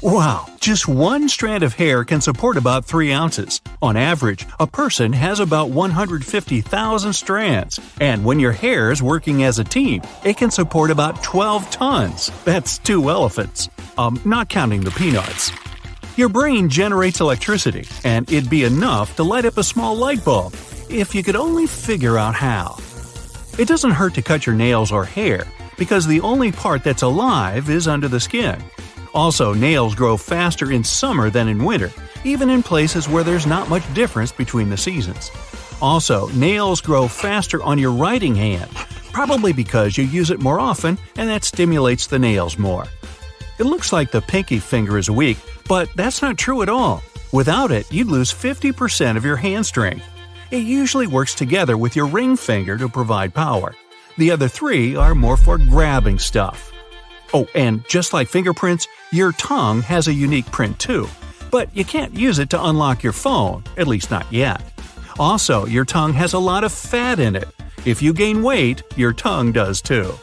Wow, just one strand of hair can support about 3 ounces. On average, a person has about 150,000 strands. And when your hair is working as a team, it can support about 12 tons. That's two elephants. Um, not counting the peanuts. Your brain generates electricity, and it'd be enough to light up a small light bulb, if you could only figure out how. It doesn't hurt to cut your nails or hair, because the only part that's alive is under the skin. Also, nails grow faster in summer than in winter, even in places where there's not much difference between the seasons. Also, nails grow faster on your writing hand, probably because you use it more often and that stimulates the nails more. It looks like the pinky finger is weak, but that's not true at all. Without it, you'd lose 50% of your hand strength. It usually works together with your ring finger to provide power. The other three are more for grabbing stuff. Oh, and just like fingerprints, your tongue has a unique print too. But you can't use it to unlock your phone, at least not yet. Also, your tongue has a lot of fat in it. If you gain weight, your tongue does too.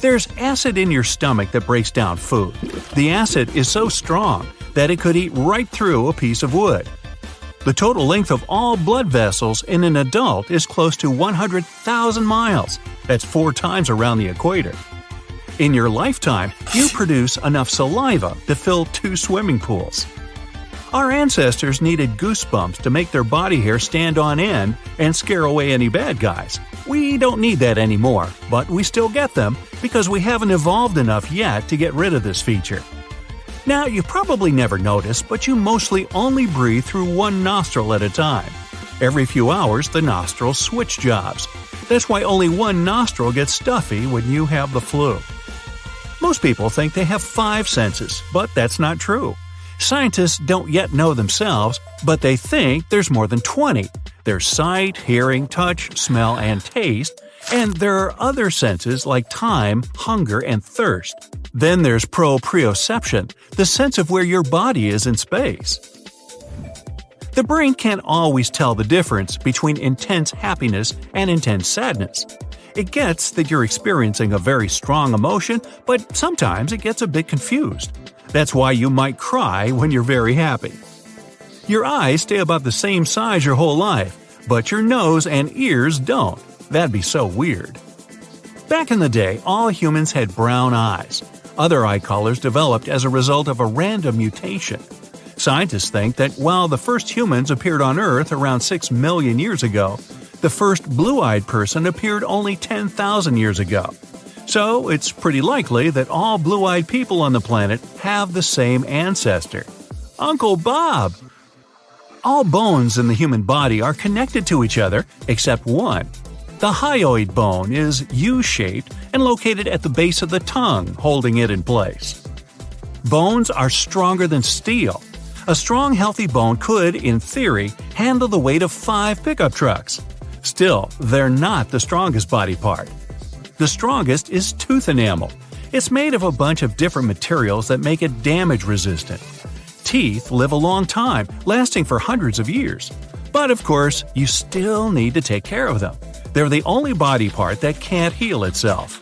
There's acid in your stomach that breaks down food. The acid is so strong that it could eat right through a piece of wood. The total length of all blood vessels in an adult is close to 100,000 miles. That's four times around the equator. In your lifetime, you produce enough saliva to fill two swimming pools. Our ancestors needed goosebumps to make their body hair stand on end and scare away any bad guys. We don't need that anymore, but we still get them because we haven't evolved enough yet to get rid of this feature. Now, you probably never noticed, but you mostly only breathe through one nostril at a time. Every few hours, the nostrils switch jobs. That's why only one nostril gets stuffy when you have the flu. Most people think they have five senses, but that's not true. Scientists don't yet know themselves, but they think there's more than 20. There's sight, hearing, touch, smell, and taste, and there are other senses like time, hunger, and thirst. Then there's proprioception, the sense of where your body is in space. The brain can't always tell the difference between intense happiness and intense sadness. It gets that you're experiencing a very strong emotion, but sometimes it gets a bit confused. That's why you might cry when you're very happy. Your eyes stay about the same size your whole life, but your nose and ears don't. That'd be so weird. Back in the day, all humans had brown eyes. Other eye colors developed as a result of a random mutation. Scientists think that while the first humans appeared on Earth around 6 million years ago, the first blue eyed person appeared only 10,000 years ago. So it's pretty likely that all blue eyed people on the planet have the same ancestor Uncle Bob! All bones in the human body are connected to each other except one. The hyoid bone is U shaped and located at the base of the tongue, holding it in place. Bones are stronger than steel. A strong, healthy bone could, in theory, handle the weight of five pickup trucks. Still, they're not the strongest body part. The strongest is tooth enamel. It's made of a bunch of different materials that make it damage resistant. Teeth live a long time, lasting for hundreds of years. But of course, you still need to take care of them. They're the only body part that can't heal itself.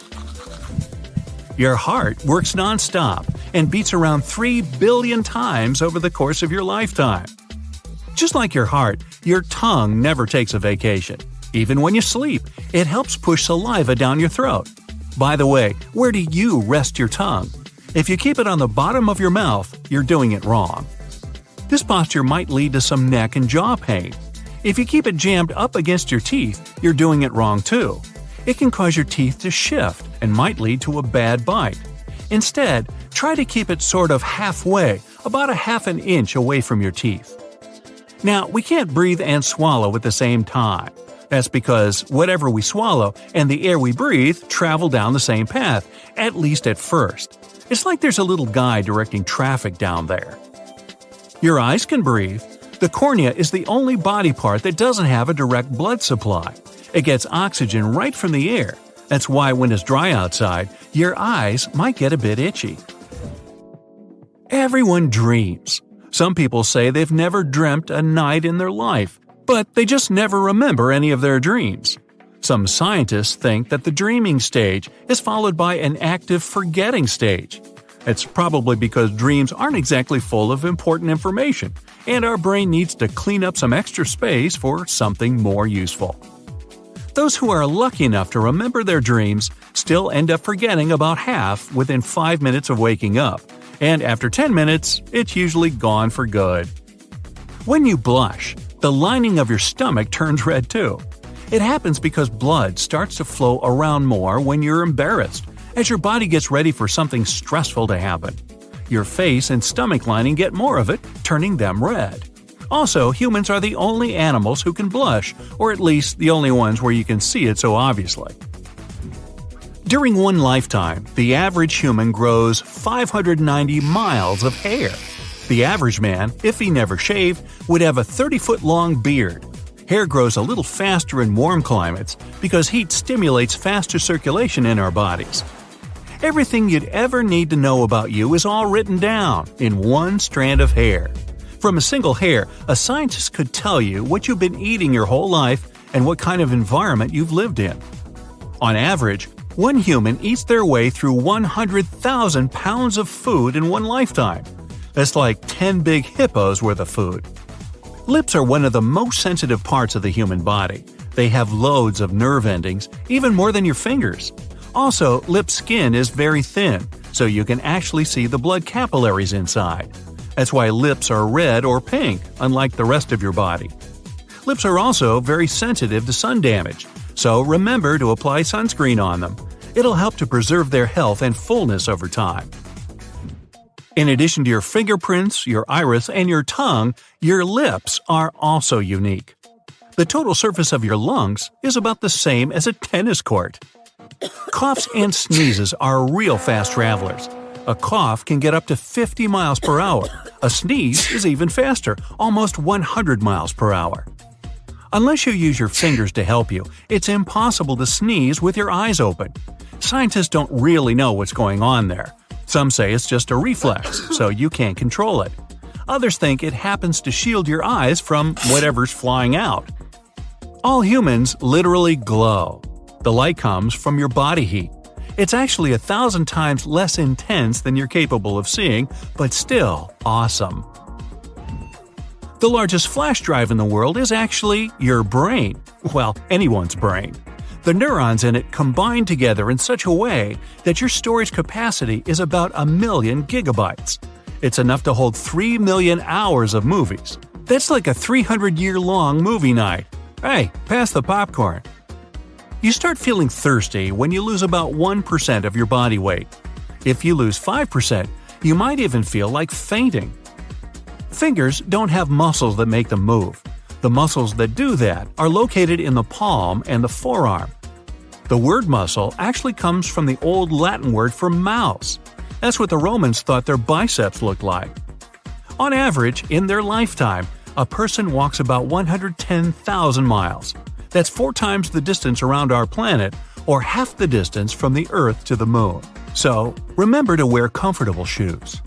Your heart works nonstop and beats around 3 billion times over the course of your lifetime. Just like your heart, your tongue never takes a vacation. Even when you sleep, it helps push saliva down your throat. By the way, where do you rest your tongue? If you keep it on the bottom of your mouth, you're doing it wrong. This posture might lead to some neck and jaw pain. If you keep it jammed up against your teeth, you're doing it wrong too. It can cause your teeth to shift and might lead to a bad bite. Instead, try to keep it sort of halfway, about a half an inch away from your teeth. Now, we can't breathe and swallow at the same time. That's because whatever we swallow and the air we breathe travel down the same path, at least at first. It's like there's a little guy directing traffic down there. Your eyes can breathe. The cornea is the only body part that doesn't have a direct blood supply. It gets oxygen right from the air. That's why when it's dry outside, your eyes might get a bit itchy. Everyone dreams. Some people say they've never dreamt a night in their life, but they just never remember any of their dreams. Some scientists think that the dreaming stage is followed by an active forgetting stage. It's probably because dreams aren't exactly full of important information, and our brain needs to clean up some extra space for something more useful. Those who are lucky enough to remember their dreams still end up forgetting about half within 5 minutes of waking up, and after 10 minutes, it's usually gone for good. When you blush, the lining of your stomach turns red too. It happens because blood starts to flow around more when you're embarrassed, as your body gets ready for something stressful to happen. Your face and stomach lining get more of it, turning them red. Also, humans are the only animals who can blush, or at least the only ones where you can see it so obviously. During one lifetime, the average human grows 590 miles of hair. The average man, if he never shaved, would have a 30 foot long beard. Hair grows a little faster in warm climates because heat stimulates faster circulation in our bodies. Everything you'd ever need to know about you is all written down in one strand of hair. From a single hair, a scientist could tell you what you've been eating your whole life and what kind of environment you've lived in. On average, one human eats their way through 100,000 pounds of food in one lifetime. That's like 10 big hippos worth of food. Lips are one of the most sensitive parts of the human body. They have loads of nerve endings, even more than your fingers. Also, lip skin is very thin, so you can actually see the blood capillaries inside. That's why lips are red or pink, unlike the rest of your body. Lips are also very sensitive to sun damage, so remember to apply sunscreen on them. It'll help to preserve their health and fullness over time. In addition to your fingerprints, your iris, and your tongue, your lips are also unique. The total surface of your lungs is about the same as a tennis court. Coughs and sneezes are real fast travelers. A cough can get up to 50 miles per hour. A sneeze is even faster, almost 100 miles per hour. Unless you use your fingers to help you, it's impossible to sneeze with your eyes open. Scientists don't really know what's going on there. Some say it's just a reflex, so you can't control it. Others think it happens to shield your eyes from whatever's flying out. All humans literally glow. The light comes from your body heat. It's actually a thousand times less intense than you're capable of seeing, but still awesome. The largest flash drive in the world is actually your brain. Well, anyone's brain. The neurons in it combine together in such a way that your storage capacity is about a million gigabytes. It's enough to hold 3 million hours of movies. That's like a 300 year long movie night. Hey, pass the popcorn. You start feeling thirsty when you lose about 1% of your body weight. If you lose 5%, you might even feel like fainting. Fingers don't have muscles that make them move. The muscles that do that are located in the palm and the forearm. The word muscle actually comes from the old Latin word for mouse. That's what the Romans thought their biceps looked like. On average, in their lifetime, a person walks about 110,000 miles. That's four times the distance around our planet, or half the distance from the Earth to the Moon. So, remember to wear comfortable shoes.